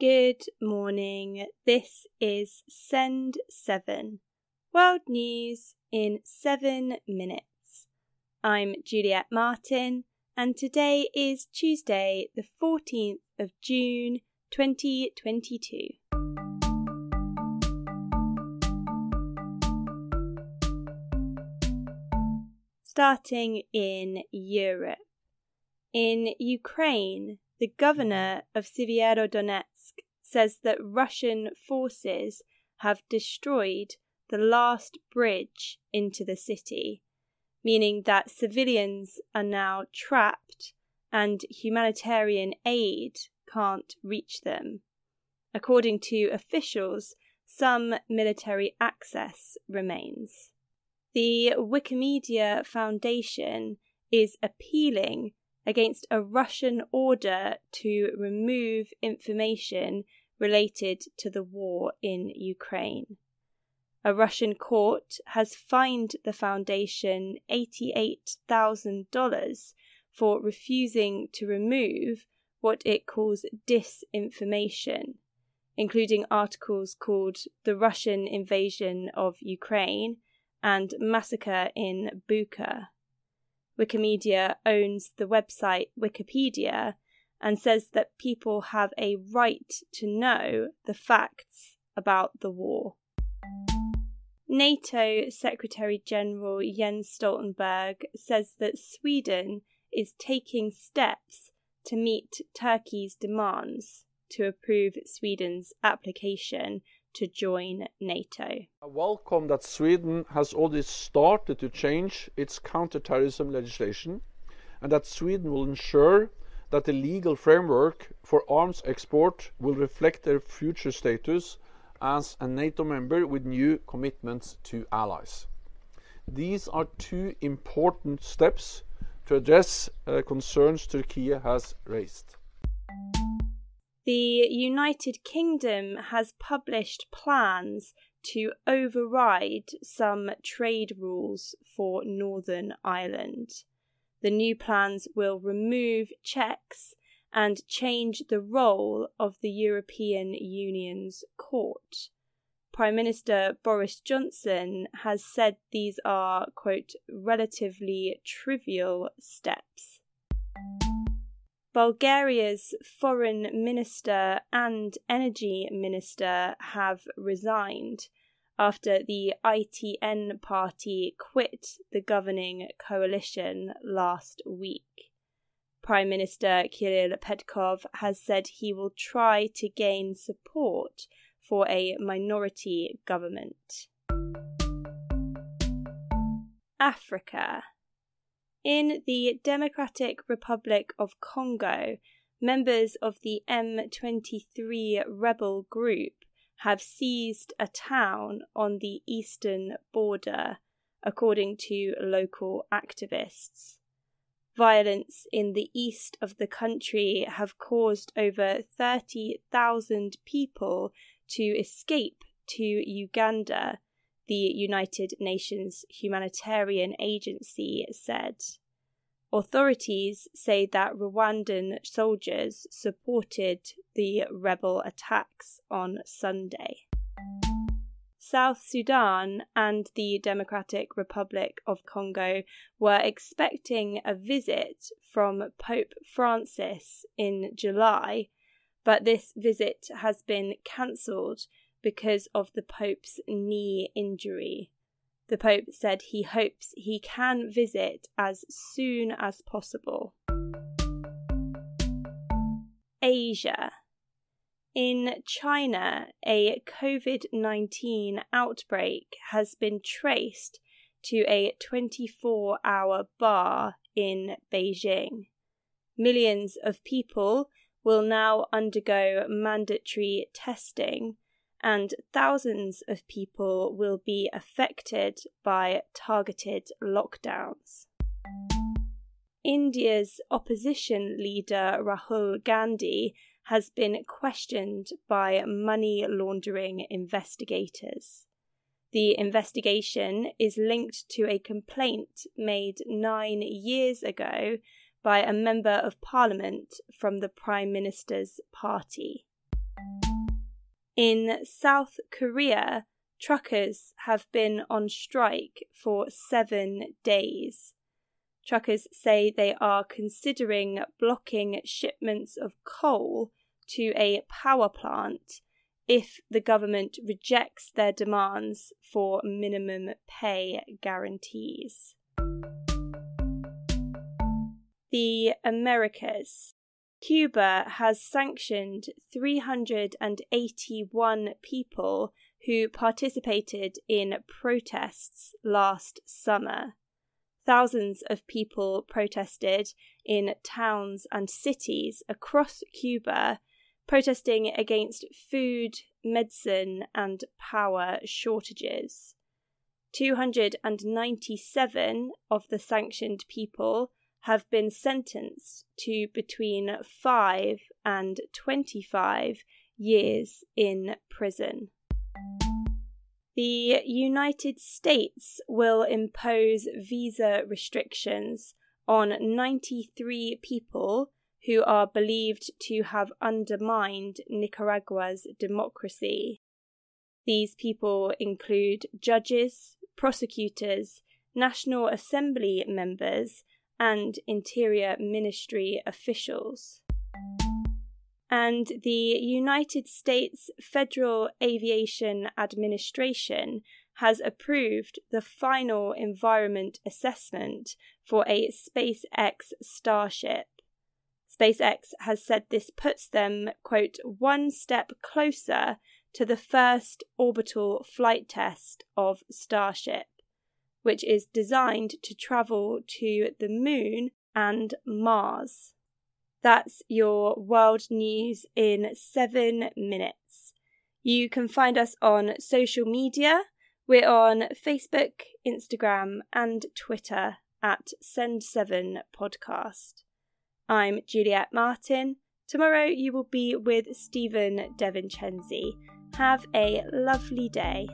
Good morning. This is Send 7 World News in 7 minutes. I'm Juliet Martin, and today is Tuesday, the 14th of June 2022. Starting in Europe. In Ukraine, the governor of Severodonetsk says that Russian forces have destroyed the last bridge into the city, meaning that civilians are now trapped and humanitarian aid can't reach them. According to officials, some military access remains. The Wikimedia Foundation is appealing against a Russian order to remove information related to the war in Ukraine. A Russian court has fined the foundation $88,000 for refusing to remove what it calls disinformation, including articles called The Russian Invasion of Ukraine and Massacre in Bucha. Wikimedia owns the website Wikipedia and says that people have a right to know the facts about the war. NATO Secretary General Jens Stoltenberg says that Sweden is taking steps to meet Turkey's demands to approve Sweden's application to join NATO. I welcome that Sweden has already started to change its counterterrorism legislation and that Sweden will ensure that the legal framework for arms export will reflect their future status as a NATO member with new commitments to allies. These are two important steps to address uh, concerns Turkey has raised. The United Kingdom has published plans to override some trade rules for Northern Ireland. The new plans will remove checks and change the role of the European Union's court. Prime Minister Boris Johnson has said these are, quote, relatively trivial steps. Bulgaria's foreign minister and energy minister have resigned after the ITN party quit the governing coalition last week. Prime Minister Kirill Petkov has said he will try to gain support for a minority government. Africa in the Democratic Republic of Congo, members of the M23 rebel group have seized a town on the eastern border, according to local activists. Violence in the east of the country have caused over 30,000 people to escape to Uganda the United Nations Humanitarian Agency said. Authorities say that Rwandan soldiers supported the rebel attacks on Sunday. South Sudan and the Democratic Republic of Congo were expecting a visit from Pope Francis in July, but this visit has been cancelled because of the Pope's knee injury. The Pope said he hopes he can visit as soon as possible. Asia. In China, a COVID 19 outbreak has been traced to a 24 hour bar in Beijing. Millions of people will now undergo mandatory testing and thousands of people will be affected by targeted lockdowns. India's opposition leader Rahul Gandhi has been questioned by money laundering investigators. The investigation is linked to a complaint made nine years ago by a member of parliament from the Prime Minister's party. In South Korea, truckers have been on strike for seven days. Truckers say they are considering blocking shipments of coal to a power plant if the government rejects their demands for minimum pay guarantees. The Americas. Cuba has sanctioned 381 people who participated in protests last summer. Thousands of people protested in towns and cities across Cuba, protesting against food, medicine, and power shortages. 297 of the sanctioned people have been sentenced to between 5 and 25 years in prison. The United States will impose visa restrictions on 93 people who are believed to have undermined Nicaragua's democracy. These people include judges, prosecutors, National Assembly members, and Interior Ministry officials and the United States Federal Aviation Administration has approved the final environment assessment for a SpaceX Starship. SpaceX has said this puts them, quote, one step closer to the first orbital flight test of Starship, which is designed to travel to the moon and Mars. That's your world news in seven minutes. You can find us on social media. We're on Facebook, Instagram, and Twitter at Send7 Podcast. I'm Juliet Martin. Tomorrow you will be with Stephen DeVincenzi. Have a lovely day.